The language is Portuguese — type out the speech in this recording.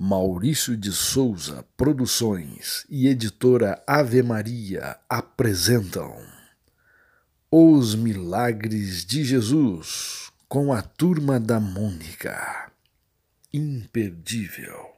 Maurício de Souza Produções e editora Ave Maria apresentam Os Milagres de Jesus com a turma da Mônica. Imperdível.